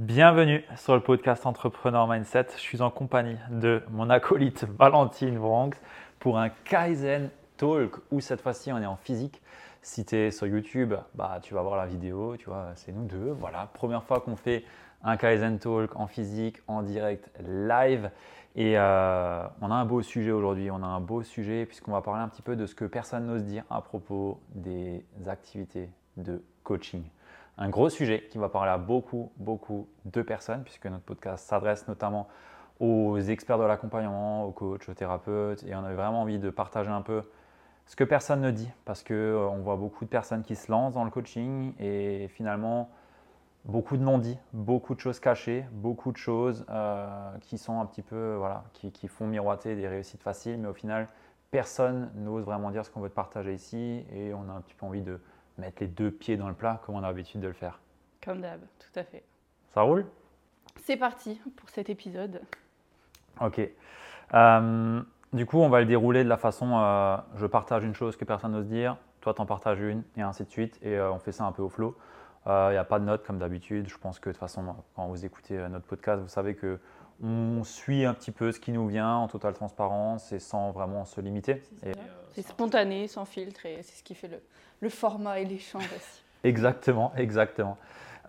Bienvenue sur le podcast Entrepreneur Mindset. Je suis en compagnie de mon acolyte Valentine Bronx pour un Kaizen Talk où cette fois-ci on est en physique. Si tu es sur YouTube, bah, tu vas voir la vidéo, tu vois, c'est nous deux. Voilà, première fois qu'on fait un Kaizen Talk en physique, en direct, live. Et euh, on a un beau sujet aujourd'hui. On a un beau sujet puisqu'on va parler un petit peu de ce que personne n'ose dire à propos des activités de coaching un gros sujet qui va parler à beaucoup, beaucoup de personnes, puisque notre podcast s'adresse notamment aux experts de l'accompagnement, aux coachs, aux thérapeutes, et on avait vraiment envie de partager un peu ce que personne ne dit, parce qu'on euh, voit beaucoup de personnes qui se lancent dans le coaching, et finalement, beaucoup de non-dits, beaucoup de choses cachées, beaucoup de choses euh, qui sont un petit peu, voilà, qui, qui, font miroiter des réussites faciles, mais au final, personne n'ose vraiment dire ce qu'on veut te partager ici, et on a un petit peu envie de mettre les deux pieds dans le plat comme on a l'habitude de le faire. Comme d'hab, tout à fait. Ça roule? C'est parti pour cet épisode. Ok. Euh, du coup, on va le dérouler de la façon euh, je partage une chose que personne n'ose dire, toi t'en partages une, et ainsi de suite. Et euh, on fait ça un peu au flow. Il n'y a pas de notes comme d'habitude. Je pense que de toute façon, quand vous écoutez notre podcast, vous savez que on suit un petit peu ce qui nous vient en totale transparence et sans vraiment se limiter. C'est spontané, sans filtre, et c'est ce qui fait le, le format et l'échange aussi. Exactement, exactement.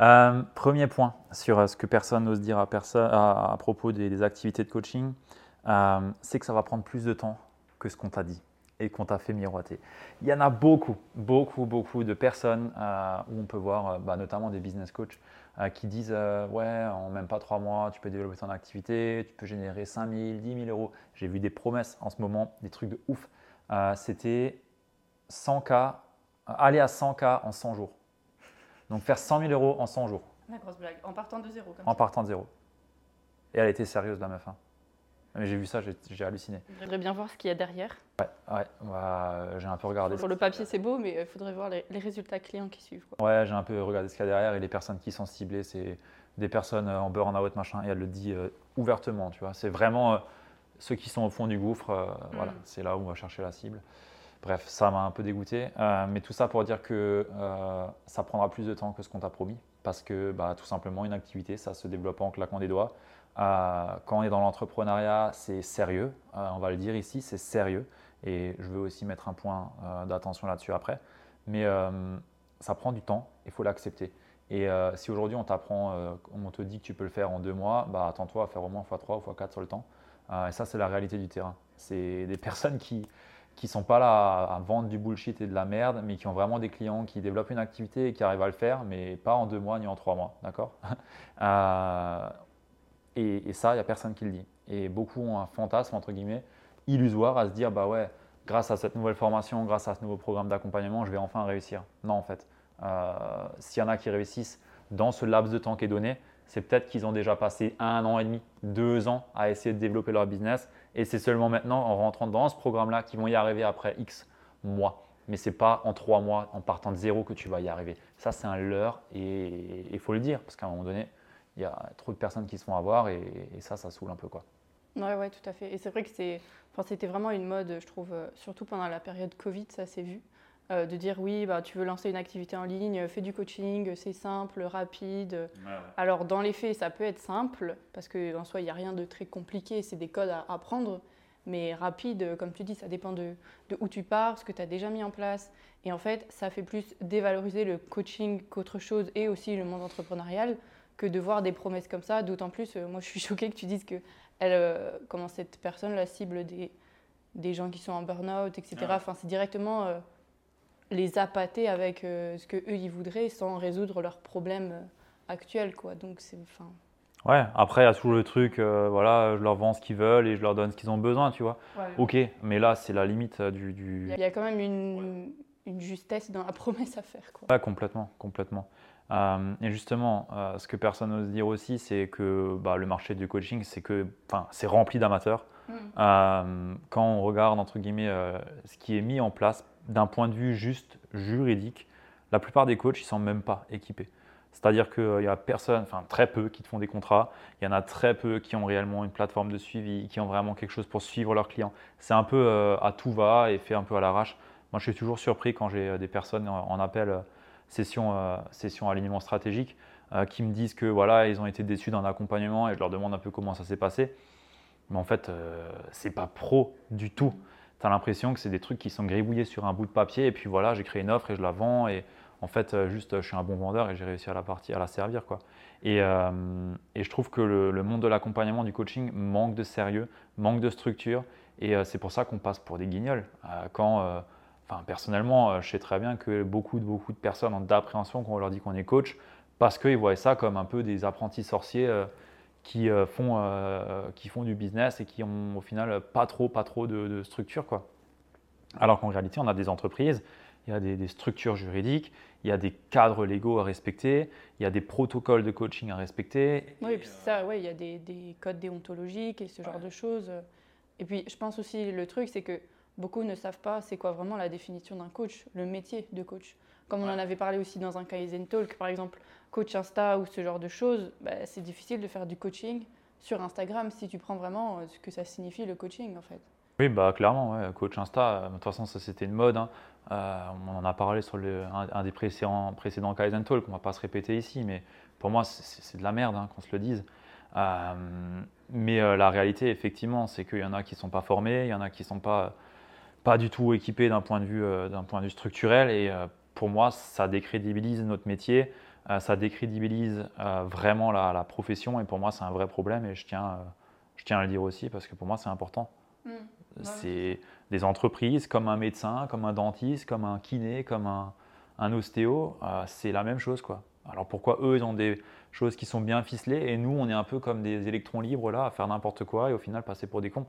Euh, premier point sur euh, ce que personne n'ose dire à, personne, à, propos des, activités de coaching, euh, c'est que ça va prendre plus de temps que ce qu'on t'a dit et qu'on t'a fait miroiter. Il y en a beaucoup, beaucoup, beaucoup de personnes où on peut voir, bah, notamment des business coachs, qui disent Ouais, en même pas trois mois, tu peux développer ton activité, tu peux générer 5 000, 10 000 euros. J'ai vu des promesses en ce moment, des trucs de ouf. C'était 100 cas aller à 100K en 100 jours. Donc faire 100 000 euros en 100 jours. La grosse blague. En partant de zéro. en partant de zéro. Et elle était sérieuse, la meuf. Hein. Mais j'ai vu ça, j'ai halluciné. J'aimerais bien voir ce qu'il y a derrière. Ouais, ouais bah, j'ai un peu regardé. Sur le papier, c'est beau, mais il faudrait voir les, résultats clients qui suivent. Ouais, j'ai un peu regardé ce qu'il y a derrière et les personnes qui sont ciblées, c'est des personnes en burn-out, machin, et elle le dit euh, ouvertement, tu vois. C'est vraiment euh, ceux qui sont au fond du gouffre, euh, voilà, mm. c'est là où on va chercher la cible. Bref, ça m'a un peu dégoûté. Euh, mais tout ça pour dire que euh, ça prendra plus de temps que ce qu'on t'a promis. Parce que bah, tout simplement, une activité, ça se développe en claquant des doigts. Euh, quand on est dans l'entrepreneuriat, c'est sérieux. on va le dire ici, c'est sérieux. Et je veux aussi mettre un point d'attention là-dessus après. Mais ça prend du temps, il faut l'accepter. Et si aujourd'hui on t'apprend, on te dit que tu peux le faire en deux mois, bah, attends-toi à faire au moins x3 ou x4 sur le temps. et ça, c'est la réalité du terrain. C'est des personnes qui, qui sont pas là à, vendre du bullshit et de la merde, mais qui ont vraiment des clients qui développent une activité et qui arrivent à le faire, mais pas en deux mois ni en trois mois, d'accord? et, ça, il n'y a personne qui le dit. Et beaucoup ont un fantasme, entre guillemets, illusoire à se dire, bah ouais, grâce à cette nouvelle formation, grâce à ce nouveau programme d'accompagnement, je vais enfin réussir. Non, en fait. Euh, s'il y en a qui réussissent dans ce laps de temps qui est donné, c'est peut-être qu'ils ont déjà passé un an et demi, deux ans à essayer de développer leur business. Et c'est seulement maintenant, en rentrant dans ce programme-là, qu'ils vont y arriver après X mois. Mais ce n'est pas en trois mois, en partant de zéro, que tu vas y arriver. Ça, c'est un leurre et il faut le dire, parce qu'à un moment donné, il y a trop de personnes qui se font avoir et, ça, ça saoule un peu. quoi. Ouais, ouais, tout à fait. Et c'est vrai que c'était vraiment une mode, je trouve, euh, surtout pendant la période Covid, ça s'est vu. Euh, de dire oui, bah, tu veux lancer une activité en ligne, fais du coaching, c'est simple, rapide. Alors dans les faits, ça peut être simple, parce qu'en soi, il n'y a rien de très compliqué, c'est des codes à apprendre. Mais rapide, comme tu dis, ça dépend de, où tu pars, ce que tu as déjà mis en place. Et en fait, ça fait plus dévaloriser le coaching qu'autre chose et aussi le monde entrepreneurial que de voir des promesses comme ça. D'autant plus, euh, moi je suis choquée que tu dises que elle, euh, comment cette personne la cible des, des gens qui sont en burn-out, etc. Enfin, c'est directement les appâter avec euh, ce que eux ils voudraient sans résoudre leurs problèmes euh, actuels quoi. Donc c'est enfin. Ouais après il y a toujours le truc euh, voilà je leur vends ce qu'ils veulent et je leur donne ce qu'ils ont besoin tu vois. Ok mais là c'est la limite du, du, il y a quand même une, une, justesse dans la promesse à faire quoi. Ouais complètement complètement et justement ce que personne n'ose dire aussi c'est que bah, le marché du coaching c'est que c'est rempli d'amateurs mm. quand on regarde entre guillemets ce qui est mis en place d'un point de vue juste juridique, la plupart des coachs, ils ne sont même pas équipés. C'est-à-dire qu'il y a personne, enfin très peu qui te font des contrats, il y en a très peu qui ont réellement une plateforme de suivi, qui ont vraiment quelque chose pour suivre leurs clients. C'est un peu euh, à tout va et fait un peu à l'arrache. Moi, je suis toujours surpris quand j'ai euh, des personnes en, appel euh, session, session alignement stratégique. qui me disent que voilà, ils ont été déçus d'un accompagnement et je leur demande un peu comment ça s'est passé. Mais en fait, c'est pas pro du tout. Tu as l'impression que c'est des trucs qui sont gribouillés sur un bout de papier et puis voilà, j'ai créé une offre et je la vends et en fait, juste, je suis un bon vendeur et j'ai réussi à la, partie, à la servir. Quoi. Et, et je trouve que le monde de l'accompagnement, du coaching manque de sérieux, manque de structure et c'est pour ça qu'on passe pour des guignols. quand Enfin, personnellement, euh, je sais très bien que beaucoup de, beaucoup de personnes ont d'appréhension quand on leur dit qu'on est coach parce qu'ils voient ça comme un peu des apprentis sorciers euh, qui, euh, font, qui font du business et qui ont au final pas trop, pas trop de, structure. Quoi. Alors qu'en réalité, on a des entreprises, il y a des, structures juridiques, il y a des cadres légaux à respecter, il y a des protocoles de coaching à respecter. Oui, et puis ça, ouais, il y a des, des, codes déontologiques et ce genre de choses. Et puis, je pense aussi, le truc, c'est que beaucoup ne savent pas c'est quoi vraiment la définition d'un coach, le métier de coach. Comme on en avait parlé aussi dans un Kaizen Talk, par exemple, coach Insta ou ce genre de choses, bah, c'est difficile de faire du coaching sur Instagram si tu prends vraiment euh, ce que ça signifie le coaching en fait. Oui, bah clairement, coach Insta, euh, de toute façon, ça c'était une mode. Hein. Euh, on en a parlé sur le, un, des précédents, précédents Kaizen Talk, on ne va pas se répéter ici, mais pour moi, c'est de la merde hein, qu'on se le dise. mais la réalité, effectivement, c'est qu'il y en a qui ne sont pas formés, il y en a qui ne sont pas pas du tout équipé d'un point, de vue, euh, d'un point de vue structurel. Et euh, pour moi, ça décrédibilise notre métier, euh, ça décrédibilise vraiment la, profession. Et pour moi, c'est un vrai problème. Et je tiens, je tiens à le dire aussi parce que pour moi, c'est important. Mmh. C'est des entreprises comme un médecin, comme un dentiste, comme un kiné, comme un, un ostéo. c'est la même chose. quoi. Alors pourquoi eux, ils ont des choses qui sont bien ficelées et nous, on est un peu comme des électrons libres là, à faire n'importe quoi et au final passer pour des cons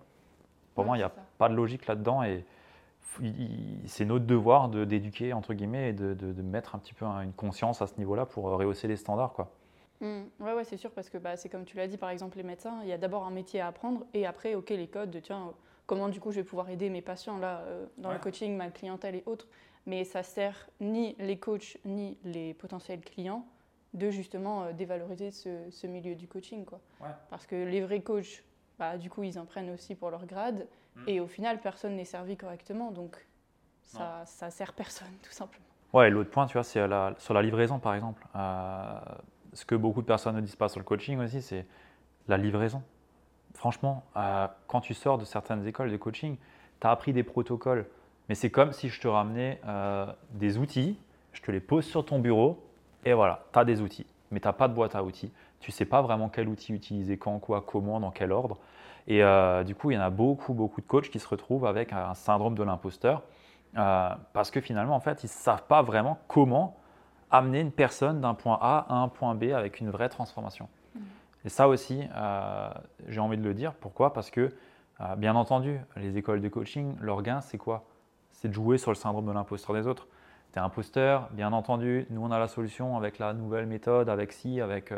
Pour moi, il n'y a pas de logique là-dedans et, c'est notre devoir d'éduquer, entre guillemets, et de, de, mettre un petit peu une conscience à ce niveau-là pour euh, rehausser les standards. Quoi. Mmh. Ouais, ouais c'est sûr, parce que bah, c'est comme tu l'as dit, par exemple, les médecins, il y a d'abord un métier à apprendre, et après, OK, les codes de, tiens, comment du coup je vais pouvoir aider mes patients là, euh, dans le coaching, ma clientèle et autres. Mais ça sert ni les coachs, ni les potentiels clients de justement euh, dévaloriser ce, ce, milieu du coaching. Quoi. Parce que les vrais coachs, bah, du coup, ils en prennent aussi pour leur grade. Mm. Et au final, personne n'est servi correctement. Donc, ça, ça sert personne, tout simplement. Ouais, l'autre point, tu vois, c'est sur la livraison, par exemple. Euh, ce que beaucoup de personnes ne disent pas sur le coaching aussi, c'est la livraison. Franchement, euh, quand tu sors de certaines écoles de coaching, tu as appris des protocoles. Mais c'est comme si je te ramenais euh, des outils, je te les pose sur ton bureau, et voilà, tu as des outils. Mais tu n'as pas de boîte à outils. Tu ne sais pas vraiment quel outil utiliser, quand, quoi, comment, dans quel ordre. Et euh, du coup, il y en a beaucoup, beaucoup de coachs qui se retrouvent avec un syndrome de l'imposteur euh, parce que finalement, en fait, ils ne savent pas vraiment comment amener une personne d'un point A à un point B avec une vraie transformation. Mmh. Et ça aussi, euh, j'ai envie de le dire. Pourquoi? Parce que, bien entendu, les écoles de coaching, leur gain, c'est quoi? C'est de jouer sur le syndrome de l'imposteur des autres. Tu es imposteur, bien entendu, nous on a la solution avec la nouvelle méthode, avec si, avec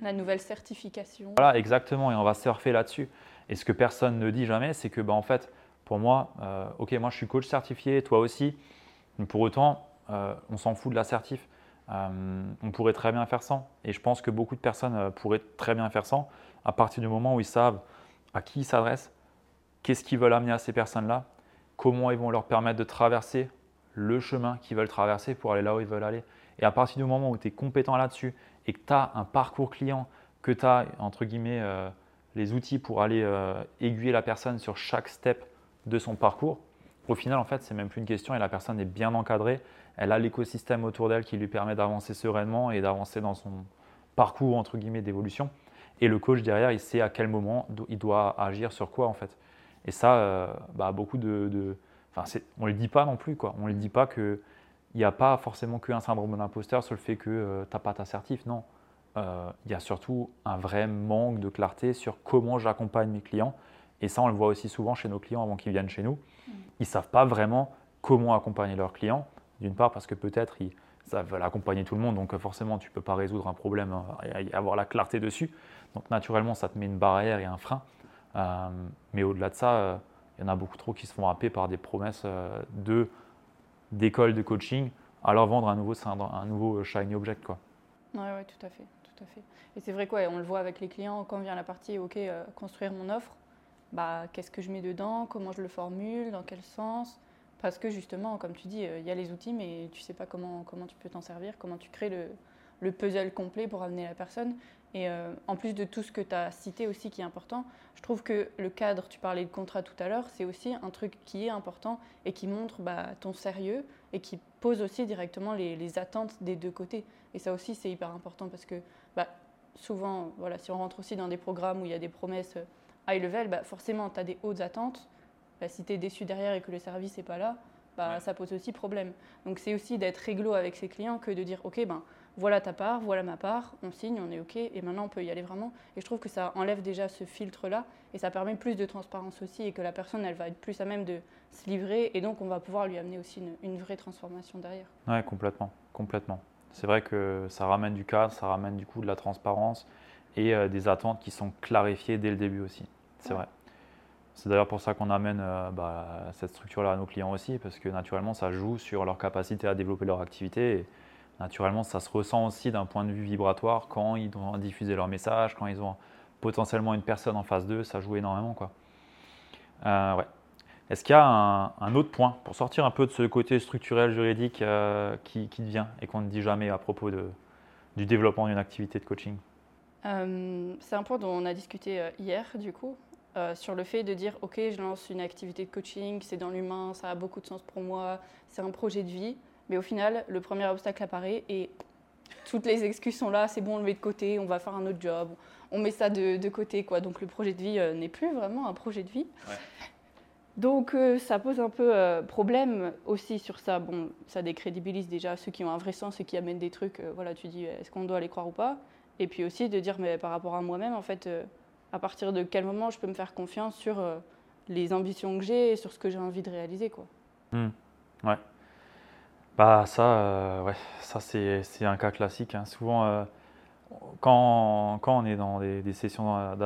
la nouvelle certification. Voilà, exactement, et on va surfer là-dessus. Et ce que personne ne dit jamais, c'est que, bah, en fait, pour moi, euh, ok, moi je suis coach certifié, toi aussi, mais pour autant, euh, on s'en fout de la certif. Euh, on pourrait très bien faire sans. Et je pense que beaucoup de personnes pourraient très bien faire sans à partir du moment où ils savent à qui ils s'adressent, qu'est-ce qu'ils veulent amener à ces personnes-là, comment ils vont leur permettre de traverser le chemin qu'ils veulent traverser pour aller là où ils veulent aller. Et à partir du moment où tu es compétent là-dessus et que tu as un parcours client, que tu as, entre guillemets, euh, les outils pour aller euh, aiguiller la personne sur chaque step de son parcours, au final, en fait, c'est même plus une question et la personne est bien encadrée. Elle a l'écosystème autour d'elle qui lui permet d'avancer sereinement et d'avancer dans son parcours, entre guillemets, d'évolution. Et le coach derrière, il sait à quel moment il doit agir sur quoi, en fait. Et ça, euh, bah, beaucoup de. Enfin, on ne le dit pas non plus, quoi. On ne le dit pas que il n'y a pas forcément qu'un syndrome de l'imposteur sur le fait que euh, tu n'as pas assertif, non. Euh, il y a surtout un vrai manque de clarté sur comment j'accompagne mes clients. Et ça, on le voit aussi souvent chez nos clients avant qu'ils viennent chez nous. Mm. Ils ne savent pas vraiment comment accompagner leurs clients. D'une part parce que peut-être ils veulent accompagner tout le monde, donc euh, forcément tu ne peux pas résoudre un problème et avoir la clarté dessus. Donc naturellement, ça te met une barrière et un frein. mais au-delà de ça, il y en a beaucoup trop qui se font happer par des promesses de d'école de coaching à leur vendre un nouveau, un nouveau shiny object. Quoi. Ouais, ouais, tout à fait. Tout à fait. Et c'est vrai quoi, on le voit avec les clients, quand vient la partie, OK, euh, construire mon offre, bah, qu'est-ce que je mets dedans, comment je le formule, dans quel sens? Parce que justement, comme tu dis, euh, il y a les outils, mais tu sais pas comment, comment tu peux t'en servir, comment tu crées le, le puzzle complet pour amener la personne. Et euh, en plus de tout ce que tu as cité aussi qui est important, je trouve que le cadre, tu parlais de contrat tout à l'heure, c'est aussi un truc qui est important et qui montre bah, ton sérieux et qui pose aussi directement les, attentes des deux côtés. Et ça aussi, c'est hyper important parce que bah, souvent, voilà, si on rentre aussi dans des programmes où il y a des promesses euh, high level, bah, forcément, tu as des hautes attentes. Si tu es déçu derrière et que le service n'est pas là, bah, ça pose aussi problème. Donc c'est aussi d'être réglo avec ses clients que de dire, OK, ben, voilà ta part, voilà ma part, on signe, on est OK, et maintenant on peut y aller vraiment. Et je trouve que ça enlève déjà ce filtre-là, et ça permet plus de transparence aussi, et que la personne, elle va être plus à même de se livrer, et donc on va pouvoir lui amener aussi une, vraie transformation derrière. Oui, complètement, complètement. C'est vrai que ça ramène du cadre, ça ramène du coup de la transparence, et euh, des attentes qui sont clarifiées dès le début aussi. C'est vrai. C'est d'ailleurs pour ça qu'on amène euh, bah, cette structure-là à nos clients aussi, parce que naturellement, ça joue sur leur capacité à développer leur activité. Et naturellement, ça se ressent aussi d'un point de vue vibratoire quand ils doivent diffuser leur message, quand ils ont potentiellement une personne en face d'eux, ça joue énormément. Quoi. Euh, ouais. Est-ce qu'il y a un, autre point pour sortir un peu de ce côté structurel juridique euh, qui, qui vient et qu'on ne dit jamais à propos de, du développement d'une activité de coaching? C'est un point dont on a discuté hier, du coup, euh, sur le fait de dire ok je lance une activité de coaching, c'est dans l'humain, ça a beaucoup de sens pour moi, c'est un projet de vie, mais au final le premier obstacle apparaît et toutes les excuses sont là, c'est bon on le met de côté, on va faire un autre job, on met ça de, côté quoi, donc le projet de vie euh, n'est plus vraiment un projet de vie. Donc euh, ça pose un peu problème aussi sur ça. Bon, ça décrédibilise déjà ceux qui ont un vrai sens et qui amènent des trucs. voilà, tu dis est-ce qu'on doit les croire ou pas? Et puis aussi de dire mais par rapport à moi-même en fait à partir de quel moment je peux me faire confiance sur euh, les ambitions que j'ai et sur ce que j'ai envie de réaliser. Quoi. Hmm. Ouais. Bah ça, euh, ouais, ça c'est, un cas classique. Hein. Souvent, euh, quand, quand, on est dans des, des sessions,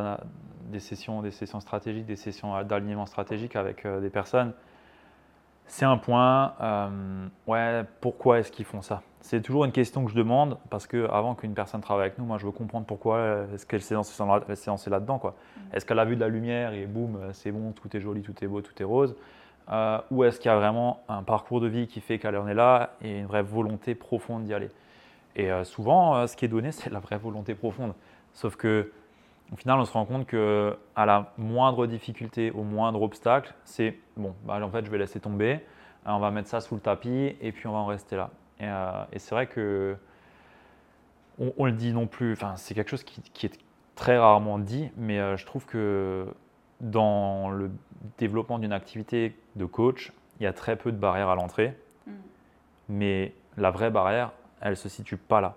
des, sessions, des sessions stratégiques, des sessions d'alignement stratégique avec des personnes, c'est un point, ouais, pourquoi est-ce qu'ils font ça? C'est toujours une question que je demande parce que avant qu'une personne travaille avec nous, moi je veux comprendre pourquoi euh, est-ce qu'elle s'est lancée là-dedans. Quoi. Mm. Est-ce qu'elle a vu de la lumière et boum, euh, c'est bon, tout est joli, tout est beau, tout est rose? Euh, Ou est-ce qu'il y a vraiment un parcours de vie qui fait qu'elle en est là et une vraie volonté profonde d'y aller? Et souvent, ce qui est donné, c'est la vraie volonté profonde. Sauf que au final, on se rend compte que à la moindre difficulté, au moindre obstacle, c'est bon, bah, en fait, je vais laisser tomber, on va mettre ça sous le tapis et puis on va en rester là. Euh, et, c'est vrai que on, le dit non plus, enfin, c'est quelque chose qui, est très rarement dit, mais euh, je trouve que dans le développement d'une activité de coach, il y a très peu de barrières à l'entrée. Mm. Mais la vraie barrière, elle ne se situe pas là.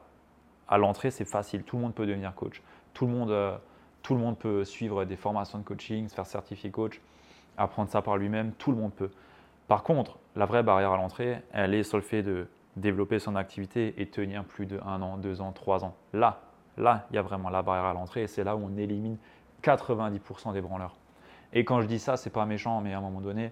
À l'entrée, c'est facile. Tout le monde peut devenir coach. Tout le monde, euh, tout le monde peut suivre des formations de coaching, se faire certifier coach, apprendre ça par lui-même. Tout le monde peut. Par contre, la vraie barrière à l'entrée, elle est sur le fait de développer son activité et tenir plus de un an, deux ans, trois ans. Là, là, il y a vraiment la barrière à l'entrée et c'est là où on élimine 90% des branleurs. Et quand je dis ça, c'est pas méchant, mais à un moment donné,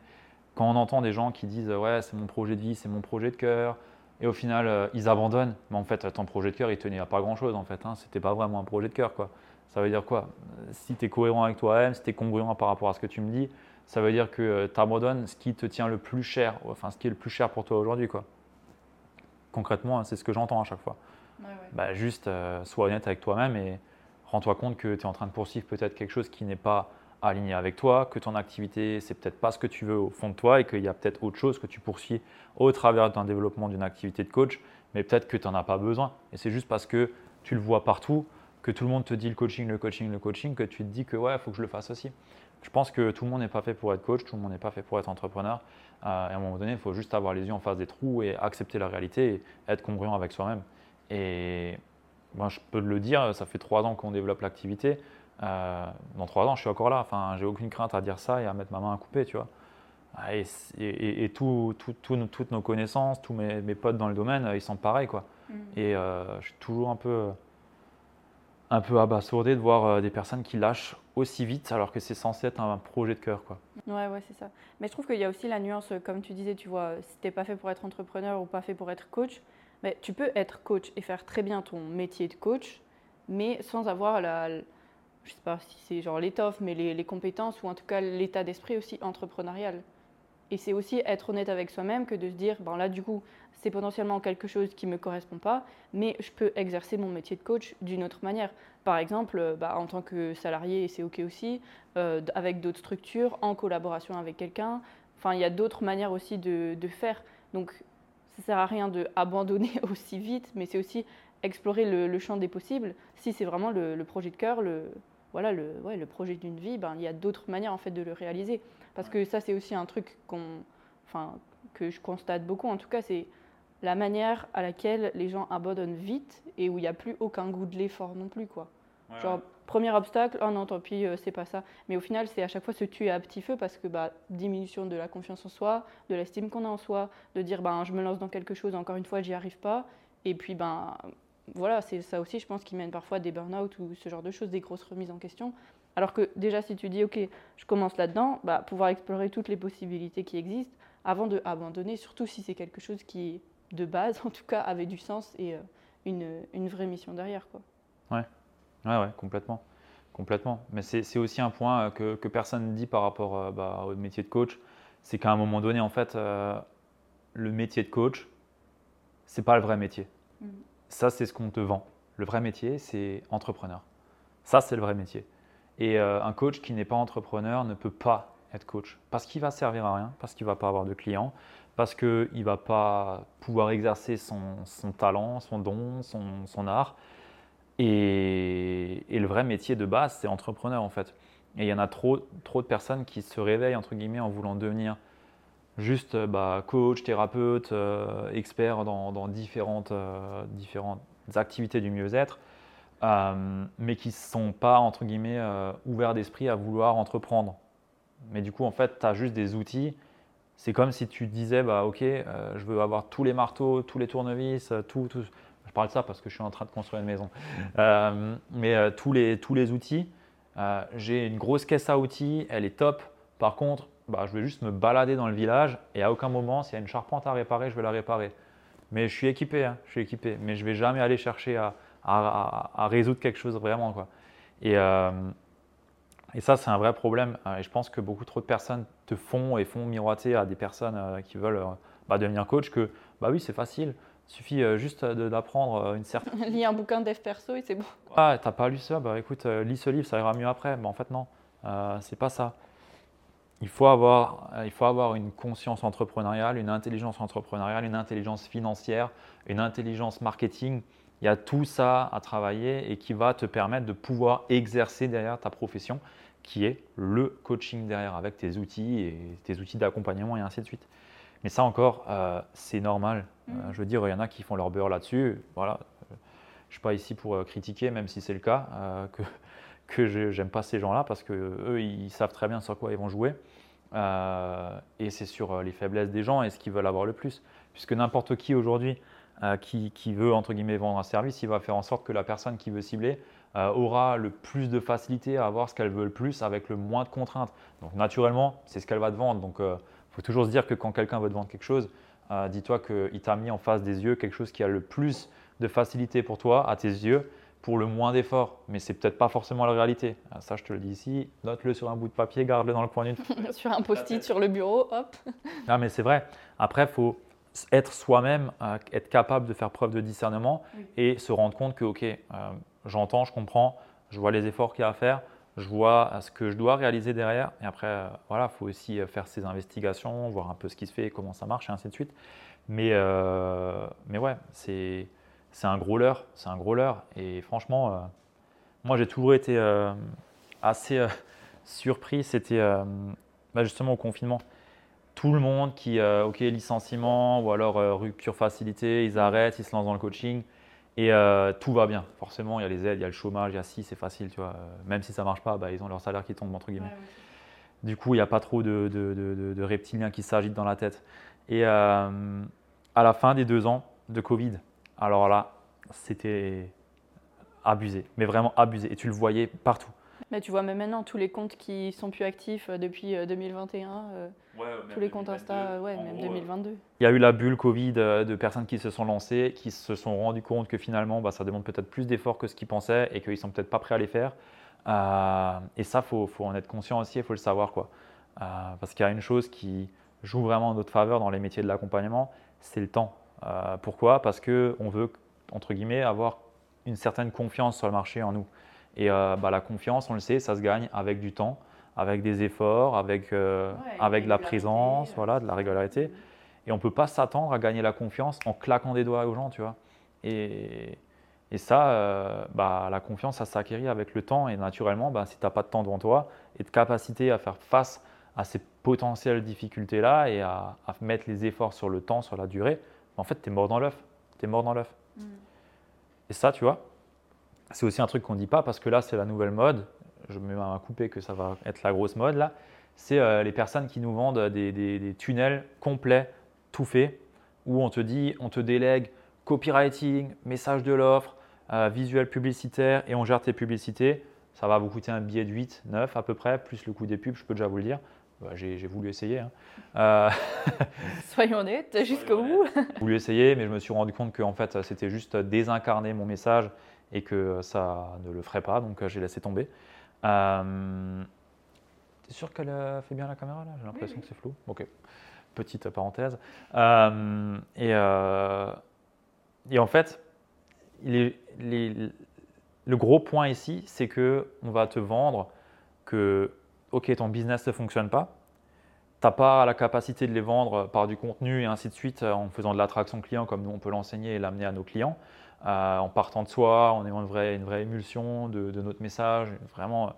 quand on entend des gens qui disent ouais, c'est mon projet de vie, c'est mon projet de cœur, et au final euh, ils abandonnent, mais en fait ton projet de cœur il tenait à pas grand chose en fait, hein, c'était pas vraiment un projet de cœur quoi. Ça veut dire quoi? Si tu es cohérent avec toi-même, si tu es congruent par rapport à ce que tu me dis, ça veut dire que euh, tu abandonnes ce qui te tient le plus cher, enfin ce qui est le plus cher pour toi aujourd'hui quoi. Concrètement, c'est ce que j'entends à chaque fois. Bah, juste euh, sois honnête avec toi-même et rends-toi compte que tu es en train de poursuivre peut-être quelque chose qui n'est pas aligné avec toi, que ton activité, c'est peut-être pas ce que tu veux au fond de toi et qu'il y a peut-être autre chose que tu poursuis au travers d'un développement d'une activité de coach, mais peut-être que tu n'en as pas besoin. Et c'est juste parce que tu le vois partout, que tout le monde te dit le coaching, le coaching, le coaching, que tu te dis que ouais, il faut que je le fasse aussi. Je pense que tout le monde n'est pas fait pour être coach, tout le monde n'est pas fait pour être entrepreneur. Euh, et à un moment donné, il faut juste avoir les yeux en face des trous et accepter la réalité et être congruent avec soi-même. Et moi, je peux le dire, ça fait trois ans qu'on développe l'activité. Euh, dans trois ans, je suis encore là. Enfin, j'ai aucune crainte à dire ça et à mettre ma main à couper, tu vois. Et, et, toutes nos connaissances, tous mes, mes, potes dans le domaine, ils sont pareils, quoi. Mm. Et euh, je suis toujours un peu un peu abasourdé de voir euh, des personnes qui lâchent aussi vite alors que c'est censé être un projet de cœur. Quoi. Ouais, ouais, c'est ça. Mais je trouve qu'il y a aussi la nuance, comme tu disais, tu vois, si tu n'es pas fait pour être entrepreneur ou pas fait pour être coach, mais tu peux être coach et faire très bien ton métier de coach, mais sans avoir la, je sais pas si c'est genre l'étoffe, mais les, compétences ou en tout cas l'état d'esprit aussi entrepreneurial. Et c'est aussi être honnête avec soi-même que de se dire, ben là, du coup, c'est potentiellement quelque chose qui ne me correspond pas, mais je peux exercer mon métier de coach d'une autre manière. Par exemple, euh, bah, en tant que salarié, c'est OK aussi, euh, avec d'autres structures, en collaboration avec quelqu'un. Enfin, il y a d'autres manières aussi de, faire. Donc, ça ne sert à rien d'abandonner aussi vite, mais c'est aussi explorer le, champ des possibles. Si c'est vraiment le, projet de cœur, le, voilà, le, ouais, le projet d'une vie, ben, il y a d'autres manières en fait de le réaliser. Parce que ça, c'est aussi un truc qu'on, enfin, que je constate beaucoup, en tout cas, c'est la manière à laquelle les gens abandonnent vite et où il n'y a plus aucun goût de l'effort non plus. Quoi. Genre, premier obstacle, oh non, tant pis, euh, c'est pas ça. Mais au final, c'est à chaque fois se tuer à petit feu parce que bah, diminution de la confiance en soi, de l'estime qu'on a en soi, de dire ben, je me lance dans quelque chose, encore une fois, j'y arrive pas. Et puis, ben, voilà, c'est ça aussi, je pense, qui mène parfois des burn-out ou ce genre de choses, des grosses remises en question. Alors que déjà, si tu dis, OK, je commence là-dedans, bah, pouvoir explorer toutes les possibilités qui existent avant de abandonner, surtout si c'est quelque chose qui de base, en tout cas, avait du sens et euh, une, une, vraie mission derrière. Quoi. Ouais, ouais, ouais complètement. complètement. Mais c'est aussi un point euh, que, que personne ne dit par rapport euh, bah, au métier de coach, c'est qu'à un moment donné, en fait, le métier de coach, c'est pas le vrai métier. Mm. Ça, c'est ce qu'on te vend. Le vrai métier, c'est entrepreneur. Ça, c'est le vrai métier. Et un coach qui n'est pas entrepreneur ne peut pas être coach parce qu'il va servir à rien, parce qu'il va pas avoir de clients, parce qu'il ne va pas pouvoir exercer son, talent, son don, son, art. Et, le vrai métier de base, c'est entrepreneur en fait. Et il y en a trop, trop de personnes qui se réveillent entre guillemets en voulant devenir juste bah, coach, thérapeute, euh, expert dans, différentes, euh, différentes activités du mieux-être, euh, mais qui ne sont pas entre guillemets ouverts d'esprit à vouloir entreprendre. Mais du coup, en fait, tu as juste des outils c'est comme si tu disais, bah, ok, euh, je veux avoir tous les marteaux, tous les tournevis, euh, tout, tout. Je parle de ça parce que je suis en train de construire une maison. Euh, mais tous, les, tous les outils, j'ai une grosse caisse à outils, elle est top. Par contre, bah, je vais juste me balader dans le village et à aucun moment, s'il y a une charpente à réparer, je vais la réparer. Mais je suis équipé, hein, je suis équipé. Mais je ne vais jamais aller chercher à, à, à, résoudre quelque chose vraiment. Quoi. Et, et ça, c'est un vrai problème. Euh, et je pense que beaucoup trop de personnes te font et font miroiter à des personnes euh, qui veulent euh, bah, devenir coach que, bah oui, c'est facile. Il suffit juste d'apprendre une certaine. Lis un bouquin de dev perso et c'est bon. Ah, t'as pas lu ça? Bah écoute, lis ce livre, ça ira mieux après. Mais en fait, non, c'est pas ça. Il faut, avoir, il faut avoir une conscience entrepreneuriale, une intelligence entrepreneuriale, une intelligence financière, une intelligence marketing. Il y a tout ça à travailler et qui va te permettre de pouvoir exercer derrière ta profession qui est le coaching derrière avec tes outils et tes outils d'accompagnement et ainsi de suite. Mais ça encore, euh, c'est normal. Euh, mm. je veux dire, il y en a qui font leur beurre là-dessus. Voilà. Je ne suis pas ici pour euh, critiquer, même si c'est le cas, que, que je n'aime pas ces gens-là parce qu'eux, ils savent très bien sur quoi ils vont jouer. et c'est sur les faiblesses des gens et ce qu'ils veulent avoir le plus. Puisque n'importe qui aujourd'hui qui, qui, veut, entre guillemets, vendre un service, il va faire en sorte que la personne qui veut cibler euh, aura le plus de facilité à avoir ce qu'elle veut le plus avec le moins de contraintes. Donc naturellement, c'est ce qu'elle va te vendre. Donc il euh, faut toujours se dire que quand quelqu'un veut te vendre quelque chose, euh, dis-toi qu'il t'a mis en face des yeux quelque chose qui a le plus de facilité pour toi, à tes yeux, pour le moins d'effort. Mais c'est peut-être pas forcément la réalité. ça, je te le dis ici. Note-le sur un bout de papier, garde-le dans le coin d'une. sur un post-it sur le bureau, hop. non, mais c'est vrai. Après, il faut être soi-même, être capable de faire preuve de discernement et se rendre compte que, ok, j'entends, je comprends, je vois les efforts qu'il y a à faire, je vois ce que je dois réaliser derrière. Et après, euh, voilà, il faut aussi euh, faire ses investigations, voir un peu ce qui se fait, comment ça marche, et ainsi de suite. Mais, euh, mais ouais, c'est, c'est un gros leurre, c'est un gros leurre. Et franchement, moi, j'ai toujours été assez surpris. C'était bah, justement au confinement. Tout le monde qui, ok, licenciement ou alors rupture facilité, ils arrêtent, ils se lancent dans le coaching. Et euh, tout va bien. Forcément, il y a les aides, il y a le chômage, il y a si, c'est facile. Tu vois. Euh, même si ça ne marche pas, bah, ils ont leur salaire qui tombe, entre guillemets. Du coup, il n'y a pas trop de, de, de, reptiliens qui s'agitent dans la tête. Et euh, à la fin des deux ans de Covid, alors là, c'était abusé, mais vraiment abusé. Et tu le voyais partout. Mais tu vois, même maintenant, tous les comptes qui sont plus actifs depuis 2021 tous les comptes Insta, ouais, même 2022. Il y a eu la bulle Covid euh, de personnes qui se sont lancées, qui se sont rendues compte que finalement, bah, ça demande peut-être plus d'efforts que ce qu'ils pensaient et qu'ils sont peut-être pas prêts à les faire. Euh, et ça, il faut, faut, en être conscient aussi, il faut le savoir. Quoi. Euh, parce qu'il y a une chose qui, joue vraiment en notre faveur dans les métiers de l'accompagnement, c'est le temps. Euh, pourquoi? Parce qu'on veut, entre guillemets, avoir une certaine confiance sur le marché en nous. Et euh, bah, la confiance, on le sait, ça se gagne avec du temps, avec des efforts, avec, euh, avec de la présence, voilà, de la régularité. Et on ne peut pas s'attendre à gagner la confiance en claquant des doigts aux gens, tu vois. Et, et ça, bah, la confiance, ça s'acquérit avec le temps. Et naturellement, bah, si tu n'as pas de temps devant toi et de capacité à faire face à ces potentielles difficultés-là et à, mettre les efforts sur le temps, sur la durée, en fait, tu es mort dans l'œuf. Tu es mort dans l'œuf. Mm. Et ça, tu vois, c'est aussi un truc qu'on ne dit pas parce que là, c'est la nouvelle mode. Je me mets à couper que ça va être la grosse mode là. C'est euh, les personnes qui nous vendent des, tunnels complets, tout fait, où on te dit, on te délègue copywriting, message de l'offre, euh, visuel publicitaire et on gère tes publicités. Ça va vous coûter un billet de 8, 9 à peu près, plus le coût des pubs, je peux déjà vous le dire. Bah, j'ai voulu essayer. Hein. Euh, Soyons honnêtes, jusqu'au bout. J'ai voulu essayer, mais je me suis rendu compte que en fait, c'était juste désincarner mon message et que ça ne le ferait pas, donc euh, j'ai laissé tomber. Euh, T'es sûr qu'elle fait bien la caméra là? J'ai l'impression que c'est flou. Ok, petite parenthèse. Euh, et, et, en fait, les, le gros point ici, c'est que on va te vendre que ok, ton business ne fonctionne pas, tu n'as pas la capacité de les vendre par du contenu et ainsi de suite euh, en faisant de l'attraction client comme nous on peut l'enseigner et l'amener à nos clients, euh, en partant de soi, en ayant une vraie, émulsion de, notre message, vraiment,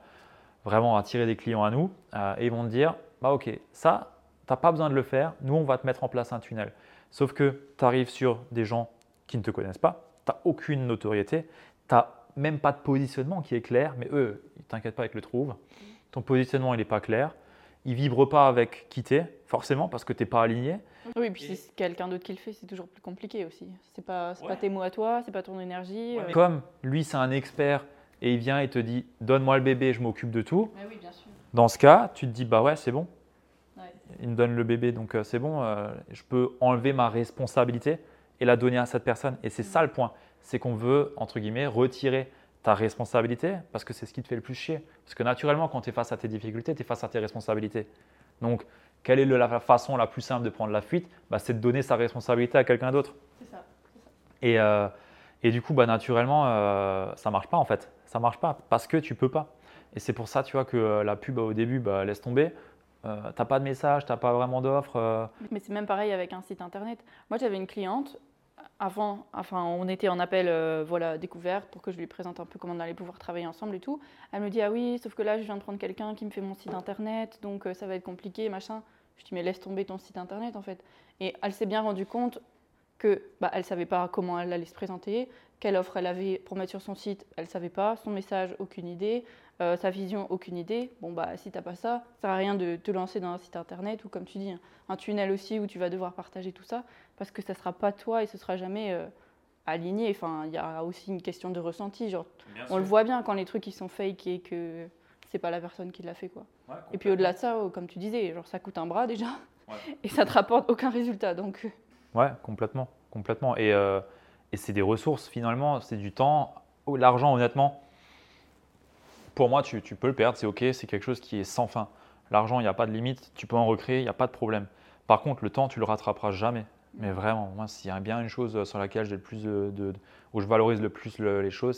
vraiment attirer des clients à nous. Euh, et ils vont te dire, bah ok, ça, tu n'as pas besoin de le faire, nous on va te mettre en place un tunnel. Sauf que tu arrives sur des gens qui ne te connaissent pas, tu n'as aucune notoriété, tu n'as même pas de positionnement qui est clair, mais eux, ils t'inquiètent pas, ils le trouvent ton positionnement il n'est pas clair, il vibre pas avec quitter, forcément, parce que tu n'es pas aligné. Oui, et puis si c'est quelqu'un d'autre qui le fait, c'est toujours plus compliqué aussi. C'est pas, pas tes mots à toi, c'est pas ton énergie. Euh. Comme lui, c'est un expert et il vient et te dit Donne-moi le bébé, je m'occupe de tout. Oui, bien sûr. Dans ce cas, tu te dis Bah ouais, c'est bon. Il me donne le bébé, donc euh, c'est bon, euh, je peux enlever ma responsabilité et la donner à cette personne. Et c'est ça le point c'est qu'on veut, entre guillemets, retirer ta responsabilité parce que c'est ce qui te fait le plus chier. Parce que naturellement, quand tu es face à tes difficultés, tu es face à tes responsabilités. Donc, quelle est la façon la plus simple de prendre la fuite? Bah, C'est de donner sa responsabilité à quelqu'un d'autre. C'est ça, Et, euh, et, du coup, bah, naturellement, euh, ça ne marche pas en fait. Ça ne marche pas parce que tu peux pas. Et c'est pour ça, tu vois, que euh, la pub au début, bah, laisse tomber. tu n'as pas de message, tu n'as pas vraiment d'offre. Mais c'est même pareil avec un site internet. Moi, j'avais une cliente, avant, enfin, on était en appel euh, voilà, découverte pour que je lui présente un peu comment on allait pouvoir travailler ensemble et tout. Elle me dit Ah oui, sauf que là, je viens de prendre quelqu'un qui me fait mon site internet, donc euh, ça va être compliqué, machin. Je dis Mais laisse tomber ton site internet en fait. Et elle s'est bien rendue compte que bah, elle savait pas comment elle allait se présenter, quelle offre elle avait pour mettre sur son site, elle savait pas, son message, aucune idée. Euh, sa vision, aucune idée. Bon, bah, si tu n'as pas ça, ça sert à rien de te lancer dans un site internet ou, comme tu dis, un tunnel aussi où tu vas devoir partager tout ça parce que ça ne sera pas toi et ce sera jamais euh, aligné. Enfin, il y a aussi une question de ressenti. Genre, on le voit bien quand les trucs ils sont fake et que c'est pas la personne qui l'a fait, quoi. et puis au-delà de ça, oh, comme tu disais, genre, ça coûte un bras déjà et ça te rapporte aucun résultat. Donc. Euh. Ouais, complètement, complètement. Et, et c'est des ressources finalement, c'est du temps. L'argent, honnêtement pour moi, tu, peux le perdre, c'est OK, c'est quelque chose qui est sans fin. L'argent, il n'y a pas de limite, tu peux en recréer, il n'y a pas de problème. Par contre, le temps, tu le rattraperas jamais. Mais vraiment, moi, s'il y a bien une chose sur laquelle j'ai le plus de, où je valorise le plus les choses,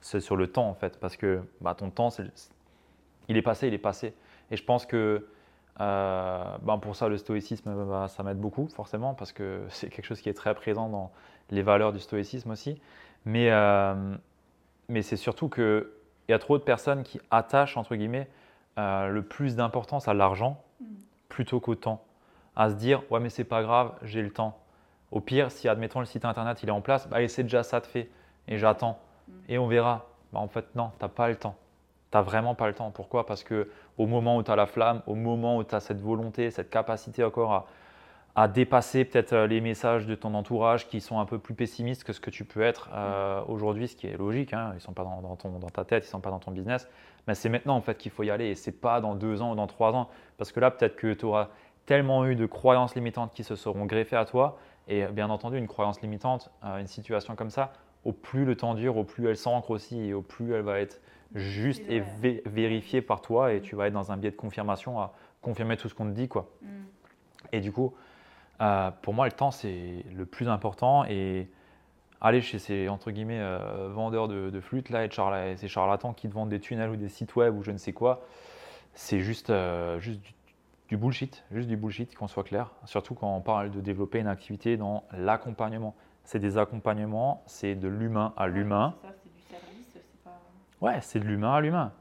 c'est sur le temps en fait, parce que bah, ton temps, il est passé, il est passé. Et je pense que euh, bah, pour ça, le stoïcisme, bah, ça m'aide beaucoup forcément, parce que c'est quelque chose qui est très présent dans les valeurs du stoïcisme aussi. Mais, euh, mais c'est surtout que il y a trop de personnes qui attachent, entre guillemets, euh, le plus d'importance à l'argent mm. plutôt qu'au temps. À se dire, ouais, mais c'est pas grave, j'ai le temps. Au pire, si, admettons, le site internet il est en place, bah, c'est déjà ça de fait et j'attends. Mm. Et on verra. Bah, en fait, non, tu n'as pas le temps. Tu n'as vraiment pas le temps. Pourquoi? Parce que au moment où tu as la flamme, au moment où tu as cette volonté, cette capacité encore à, à dépasser peut-être euh, les messages de ton entourage qui sont un peu plus pessimistes que ce que tu peux être euh, aujourd'hui, ce qui est logique. Hein. ils ne sont pas dans, ton, dans, ta tête, ils ne sont pas dans ton business. Mais c'est maintenant en fait qu'il faut y aller et c'est pas dans deux ans ou dans trois ans. Parce que là, peut-être que tu auras tellement eu de croyances limitantes qui se seront greffées à toi. Et bien entendu, une croyance limitante, euh, une situation comme ça, au plus le temps dure, au plus elle s'ancre aussi et au plus elle va être juste et vérifiée par toi et tu vas être dans un biais de confirmation à confirmer tout ce qu'on te dit. quoi. Mm. Et du coup, euh, pour moi, le temps, c'est le plus important. Et aller chez ces entre guillemets euh, vendeurs de, flûtes là et ces charlatans qui te vendent des tunnels ou des sites web ou je ne sais quoi, c'est juste, euh, juste du, bullshit, juste du bullshit, qu'on soit clair. Surtout quand on parle de développer une activité dans l'accompagnement. C'est des accompagnements, c'est de l'humain à l'humain. c'est du service, c'est pas. Ouais, c'est de l'humain à l'humain.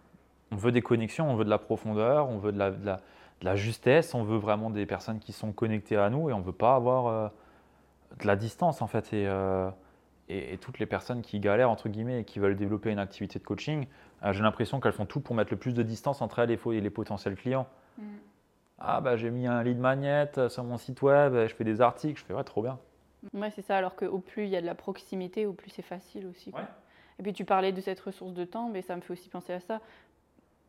On veut des connexions, on veut de la profondeur, on veut de la, de la, justesse, on veut vraiment des personnes qui sont connectées à nous et on ne veut pas avoir euh, de la distance en fait. Et, et, toutes les personnes qui galèrent, entre guillemets, et qui veulent développer une activité de coaching, euh, j'ai l'impression qu'elles font tout pour mettre le plus de distance entre elles et les potentiels clients. Mm. Ah, bah j'ai mis un lead magnet sur mon site web, je fais des articles, je fais ouais, trop bien. Ouais, c'est ça, alors qu'au plus il y a de la proximité, au plus c'est facile aussi. Et puis tu parlais de cette ressource de temps, mais ça me fait aussi penser à ça.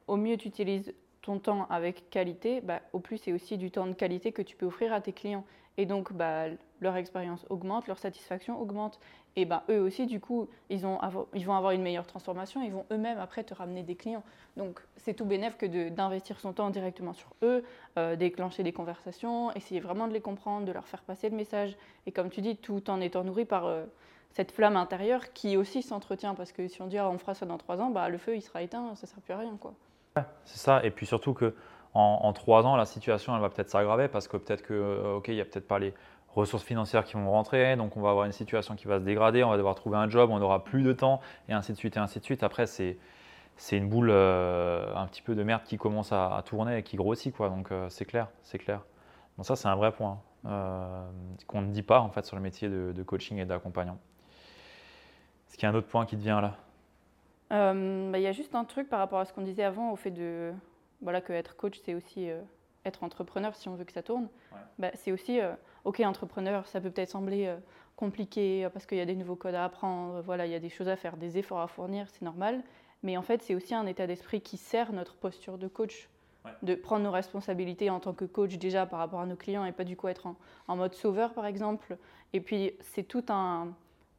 Au mieux tu utilises ton temps avec qualité, bah, au plus c'est aussi du temps de qualité que tu peux offrir à tes clients. Et donc, bah, leur expérience augmente, leur satisfaction augmente. Et bah, eux aussi, du coup, ils, ont ils vont avoir une meilleure transformation. Ils vont eux-mêmes, après, te ramener des clients. Donc, c'est tout bénéf que d'investir son temps directement sur eux, euh, déclencher des conversations, essayer vraiment de les comprendre, de leur faire passer le message. Et comme tu dis, tout en étant nourri par euh, cette flamme intérieure qui aussi s'entretient. Parce que si on dit, ah, on fera ça dans trois ans, le feu, il sera éteint, ça ne sert plus à rien. Quoi. C'est ça. Et puis surtout que en, trois ans, la situation, elle va peut-être s'aggraver parce que peut-être que, euh, ok, il n'y a peut-être pas les ressources financières qui vont rentrer, donc on va avoir une situation qui va se dégrader, on va devoir trouver un job, on n'aura plus de temps, et ainsi de suite, et ainsi de suite. Après, c'est c'est une boule euh, un petit peu de merde qui commence à, tourner et qui grossit, quoi. Donc euh, c'est clair, c'est clair. Donc ça, c'est un vrai point qu'on ne dit pas en fait sur le métier de, coaching et d'accompagnant. Est-ce qu'il y a un autre point qui te vient là? Bah, Il y a juste un truc par rapport à ce qu'on disait avant, au fait de voilà, que être coach, c'est aussi euh, être entrepreneur si on veut que ça tourne. Bah, c'est aussi, euh, ok, entrepreneur, ça peut peut-être sembler euh, compliqué parce qu'il y a des nouveaux codes à apprendre, voilà, il y a des choses à faire, des efforts à fournir, c'est normal. Mais en fait, c'est aussi un état d'esprit qui sert notre posture de coach, de prendre nos responsabilités en tant que coach déjà par rapport à nos clients et pas du coup être en, mode sauveur par exemple. Et puis c'est tout un,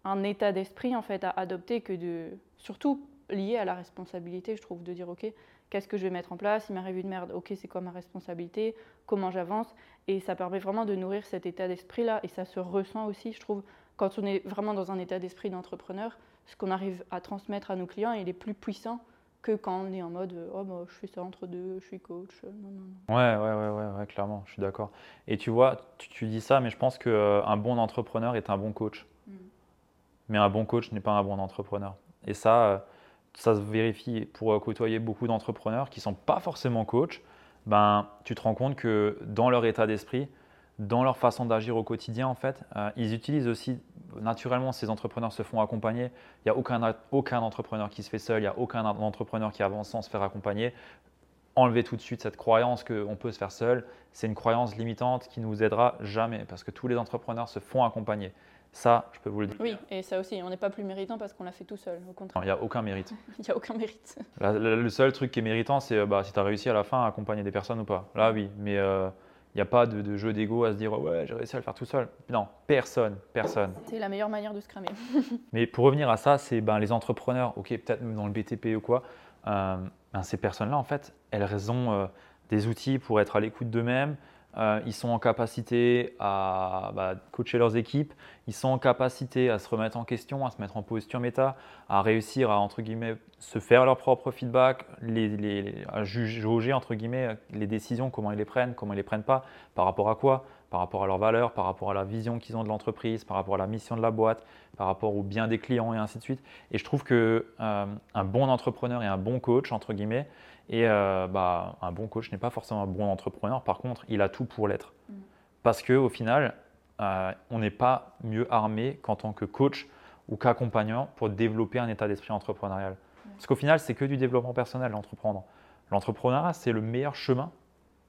un état d'esprit en fait à adopter que de, surtout lié à la responsabilité, je trouve, de dire ok, qu'est-ce que je vais mettre en place? Il m'arrive une merde, ok, c'est quoi ma responsabilité? Comment j'avance? Et ça permet vraiment de nourrir cet état d'esprit-là. Et ça se ressent aussi, je trouve, quand on est vraiment dans un état d'esprit d'entrepreneur, ce qu'on arrive à transmettre à nos clients, il est plus puissant que quand on est en mode oh bah, je fais ça entre deux, je suis coach. Non, non, non. Ouais, ouais, ouais, ouais, clairement, je suis d'accord. Et tu vois, tu, dis ça, mais je pense qu'un euh, bon entrepreneur est un bon coach. Mm. Mais un bon coach n'est pas un bon entrepreneur. Et ça, euh, ça se vérifie pour euh, côtoyer beaucoup d'entrepreneurs qui ne sont pas forcément coachs, ben, tu te rends compte que dans leur état d'esprit, dans leur façon d'agir au quotidien, en fait, euh, ils utilisent aussi, naturellement, ces entrepreneurs se font accompagner. Il n'y a aucun, aucun entrepreneur qui se fait seul, il n'y a aucun entrepreneur qui avance sans se faire accompagner. Enlever tout de suite cette croyance qu'on peut se faire seul, c'est une croyance limitante qui ne nous aidera jamais parce que tous les entrepreneurs se font accompagner. Ça, je peux vous le dire. Oui, et ça aussi, on n'est pas plus méritant parce qu'on l'a fait tout seul, au contraire. Il n'y a aucun mérite. Il n'y a aucun mérite. le seul truc qui est méritant, c'est euh, bah, si tu as réussi à la fin à accompagner des personnes ou pas. Là, oui, mais euh, il n'y a pas de, jeu d'ego à se dire ouais, j'ai réussi à le faire tout seul. Non, personne, personne. C'est la meilleure manière de se cramer. mais pour revenir à ça, c'est ben, les entrepreneurs, ok, peut-être même dans le BTP ou quoi, euh, ben, ces personnes-là, en fait, elles ont des outils pour être à l'écoute d'eux-mêmes, euh, ils sont en capacité à bah, coacher leurs équipes, ils sont en capacité à se remettre en question, à se mettre en posture méta, à réussir à entre guillemets se faire leur propre feedback, à juger entre guillemets les décisions, comment ils les prennent, comment ils les prennent pas, par rapport à quoi, par rapport à leurs valeurs, par rapport à la vision qu'ils ont de l'entreprise, par rapport à la mission de la boîte, par rapport au bien des clients et ainsi de suite. Et je trouve que euh, un bon entrepreneur et un bon coach entre guillemets et euh, bah, un bon coach n'est pas forcément un bon entrepreneur. Par contre, il a tout pour l'être. Mm. Parce qu'au final, euh, on n'est pas mieux armé qu'en tant que coach ou qu'accompagnant pour développer un état d'esprit entrepreneurial. Parce qu'au final, c'est que du développement personnel, l'entreprendre. L'entrepreneuriat, c'est le meilleur chemin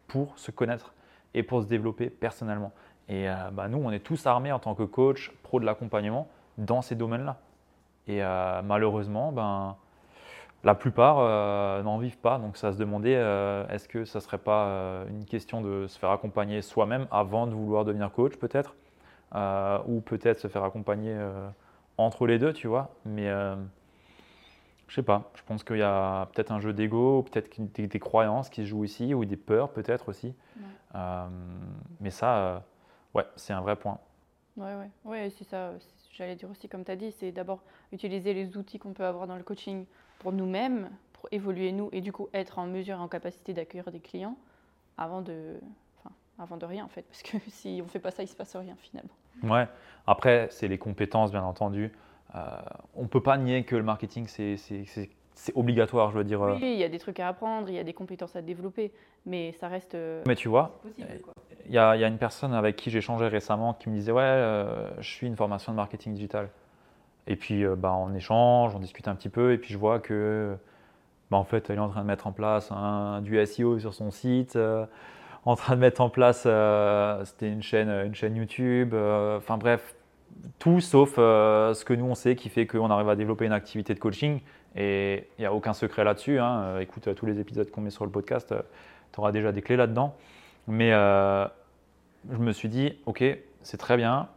pour se connaître et pour se développer personnellement. Et euh, bah, nous, on est tous armés en tant que coach, pro de l'accompagnement dans ces domaines-là. Et malheureusement, ben, la plupart euh, n'en vivent pas, donc ça se demander euh, est-ce que ça ne serait pas euh, une question de se faire accompagner soi-même avant de vouloir devenir coach peut-être, ou peut-être se faire accompagner entre les deux, tu vois. Mais Je sais pas, je pense qu'il y a peut-être un jeu d'ego, peut-être des, des, croyances qui se jouent ici, ou des peurs peut-être aussi. Mais ça, ouais, c'est un vrai point. Ouais, ouais, ouais c'est ça. J'allais dire aussi, comme tu as dit, c'est d'abord utiliser les outils qu'on peut avoir dans le coaching pour nous-mêmes, pour évoluer nous, et du coup être en mesure et en capacité d'accueillir des clients avant de, enfin, avant de rien en fait. Parce que si on ne fait pas ça, il ne se passe rien finalement. Ouais, après, c'est les compétences, bien entendu. Euh, on ne peut pas nier que le marketing, c'est obligatoire, je veux dire. Euh. Oui, il y a des trucs à apprendre, il y a des compétences à développer, mais ça reste. Euh, mais tu vois, il y, a, y, a une personne avec qui j'ai changé récemment qui me disait Ouais, je suis une formation de marketing digital. Et puis, bah, on échange, on discute un petit peu, et puis je vois que. Bah, en fait, il est en train de mettre en place du SEO sur son site, en train de mettre en place, c'était une chaîne, une chaîne YouTube, enfin bref, tout sauf euh, ce que nous on sait qui fait qu'on arrive à développer une activité de coaching. Et il n'y a aucun secret là-dessus. Hein. Euh, écoute euh, tous les épisodes qu'on met sur le podcast, tu auras déjà des clés là-dedans. Mais je me suis dit, ok, c'est très bien.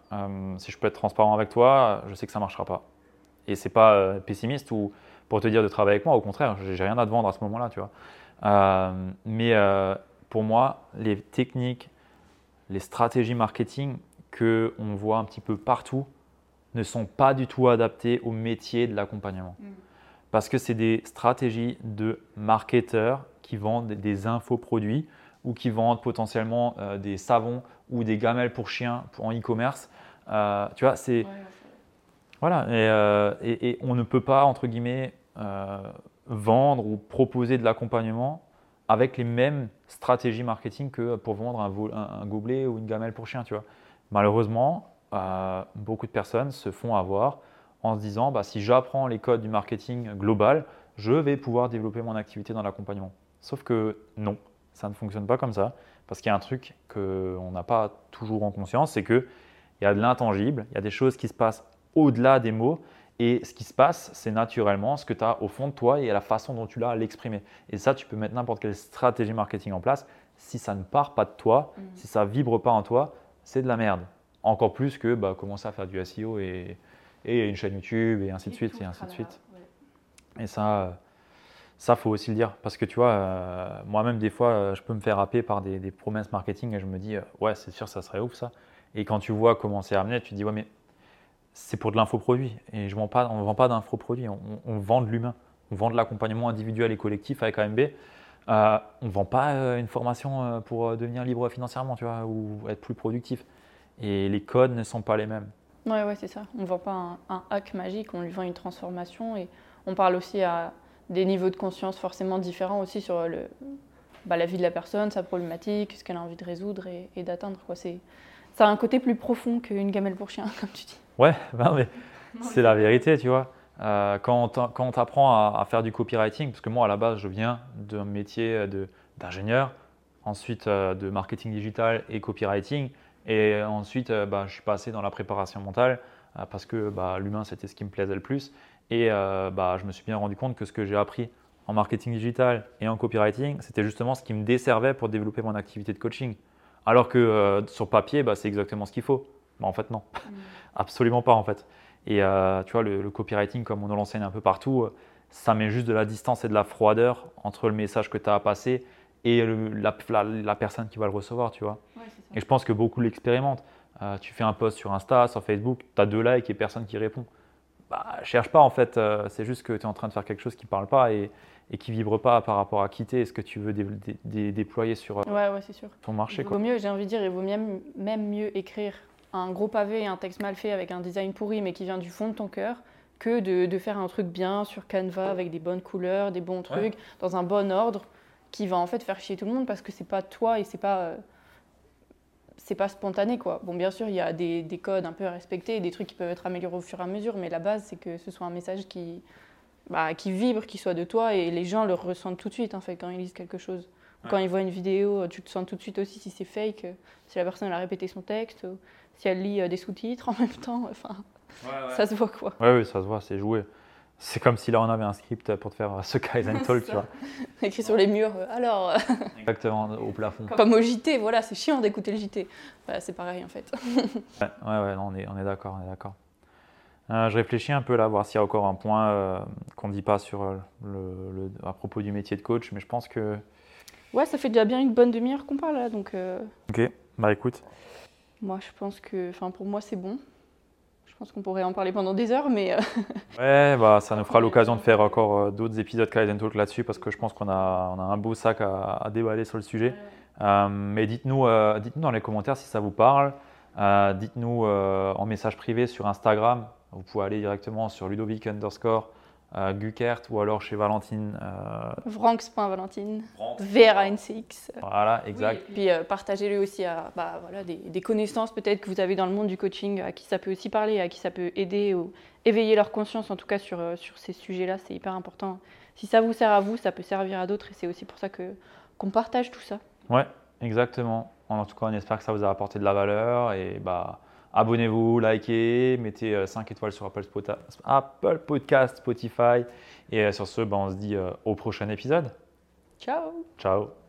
si je peux être transparent avec toi, je sais que ça ne marchera pas. Et c'est pas pessimiste ou pour te dire de travailler avec moi. Au contraire, j'ai rien à te vendre à ce moment-là, tu vois. mais pour moi, les techniques, les stratégies marketing, qu'on voit un petit peu partout ne sont pas du tout adaptés au métier de l'accompagnement. Mm. Parce que c'est des stratégies de marketeurs qui vendent des infoproduits ou qui vendent potentiellement euh, des savons ou des gamelles pour chiens en e-commerce. Euh, tu vois, c'est. Voilà, euh, et, on ne peut pas, entre guillemets, vendre ou proposer de l'accompagnement avec les mêmes stratégies marketing que pour vendre un, un gobelet ou une gamelle pour chien, tu vois. Malheureusement, beaucoup de personnes se font avoir en se disant bah, si j'apprends les codes du marketing global, je vais pouvoir développer mon activité dans l'accompagnement. Sauf que non, ça ne fonctionne pas comme ça, parce qu'il y a un truc qu'on n'a pas toujours en conscience, c'est qu'il y a de l'intangible, il y a des choses qui se passent au-delà des mots, et ce qui se passe, c'est naturellement ce que tu as au fond de toi et la façon dont tu l'as à l'exprimer. Et ça, tu peux mettre n'importe quelle stratégie marketing en place. Si ça ne part pas de toi, mmh. si ça vibre pas en toi, c'est de la merde. Encore plus que bah, commencer à faire du SEO et, et, une chaîne YouTube et ainsi de suite et ainsi de suite. Et ça, ça faut aussi le dire parce que tu vois, euh, moi-même des fois, je peux me faire happer par des, promesses marketing et je me dis euh, ouais, c'est sûr, ça serait ouf ça. Et quand tu vois comment c'est amené, tu te dis ouais, mais c'est pour de l'infoproduit et je vends pas, on ne vend pas d'infoproduit, on, vend de l'humain, on vend de l'accompagnement individuel et collectif avec AMB. Euh, on ne vend pas euh, une formation euh, pour devenir libre financièrement, tu vois, ou être plus productif. Et les codes ne sont pas les mêmes. Ouais, ouais, c'est ça. On ne vend pas un, hack magique, on lui vend une transformation. Et on parle aussi à des niveaux de conscience forcément différents aussi sur le, bah, la vie de la personne, sa problématique, ce qu'elle a envie de résoudre et, d'atteindre. C'est, ça a un côté plus profond qu'une gamelle pour chien, comme tu dis. Ouais, ben, mais c'est la vérité, tu vois. Euh, quand on t'apprend à, faire du copywriting, parce que moi à la base je viens d'un métier d'ingénieur, ensuite euh, de marketing digital et copywriting, et ensuite euh, bah, je suis passé dans la préparation mentale parce que bah, l'humain c'était ce qui me plaisait le plus, et bah, je me suis bien rendu compte que ce que j'ai appris en marketing digital et en copywriting, c'était justement ce qui me desservait pour développer mon activité de coaching. Alors que sur papier, c'est exactement ce qu'il faut. en fait, non. Mm. Absolument pas, en fait. Et euh, tu vois, le, copywriting, comme on l'enseigne un peu partout, euh, ça met juste de la distance et de la froideur entre le message que tu as à passer et la, la, personne qui va le recevoir, tu vois. et je pense que beaucoup l'expérimentent. Euh, tu fais un post sur Insta, sur Facebook, tu as deux likes et personne qui répond. Bah, cherche pas en fait, c'est juste que tu es en train de faire quelque chose qui ne parle pas et, et qui vibre pas par rapport à quitter et ce que tu veux déployer sur ouais, ouais, sûr. ton marché. Il vaut mieux, j'ai envie de dire, il vaut même, même mieux écrire un gros pavé et un texte mal fait avec un design pourri mais qui vient du fond de ton cœur que de, faire un truc bien sur Canva avec des bonnes couleurs, des bons trucs, dans un bon ordre, qui va en fait faire chier tout le monde parce que c'est pas toi et c'est pas euh, c'est pas spontané quoi. Bon bien sûr il y a des, codes un peu à respecter, des trucs qui peuvent être améliorés au fur et à mesure, mais la base c'est que ce soit un message qui bah, qui vibre, qui soit de toi et les gens le ressentent tout de suite en fait quand ils lisent quelque chose. Quand ils voient une vidéo, tu te sens tout de suite aussi si c'est fake, si la personne a répété son texte si elle lit euh, des sous-titres en même temps. Enfin, ça se voit quoi. Oui, oui, ça se voit, c'est joué. C'est comme si là on avait un script pour te faire ce Kaizen Talk, tu vois. Écrit sur les murs, euh, alors. Exactement, au plafond. Comme au JT, voilà, c'est chiant d'écouter le JT. c'est pareil en fait. ouais, ouais, on est, on est d'accord, on est d'accord. Euh, je réfléchis un peu là, voir s'il y a encore un point euh, qu'on ne dit pas sur, euh, le, à propos du métier de coach, mais je pense que. Ouais, ça fait déjà bien une bonne demi-heure qu'on parle là, donc. Ok, bah écoute. Moi, je pense que, enfin, pour moi, c'est bon. Je pense qu'on pourrait en parler pendant des heures, mais. ouais, bah ça nous fera l'occasion de faire encore d'autres épisodes Kaizen Talk là-dessus, parce que je pense qu'on a, on a un beau sac à, à déballer sur le sujet. mais dites-nous, dites-nous dans les commentaires si ça vous parle. dites-nous en message privé sur Instagram vous pouvez aller directement sur Ludovic underscore euh, Gukert ou alors chez Valentine. Euh, Vranx.valentine. VRANCX. Voilà, exact. puis euh, partagez-le aussi à bah, voilà, des, connaissances peut-être que vous avez dans le monde du coaching, à qui ça peut aussi parler, à qui ça peut aider ou éveiller leur conscience en tout cas sur, sur ces sujets-là. C'est hyper important. Si ça vous sert à vous, ça peut servir à d'autres et c'est aussi pour ça que, qu'on partage tout ça. Ouais, exactement. En tout cas, on espère que ça vous a apporté de la valeur et bah Abonnez-vous, likez, mettez 5 euh, étoiles sur Apple, Podcast, Spotify. Et euh, sur ce, ben, on se dit euh, au prochain épisode. Ciao. Ciao.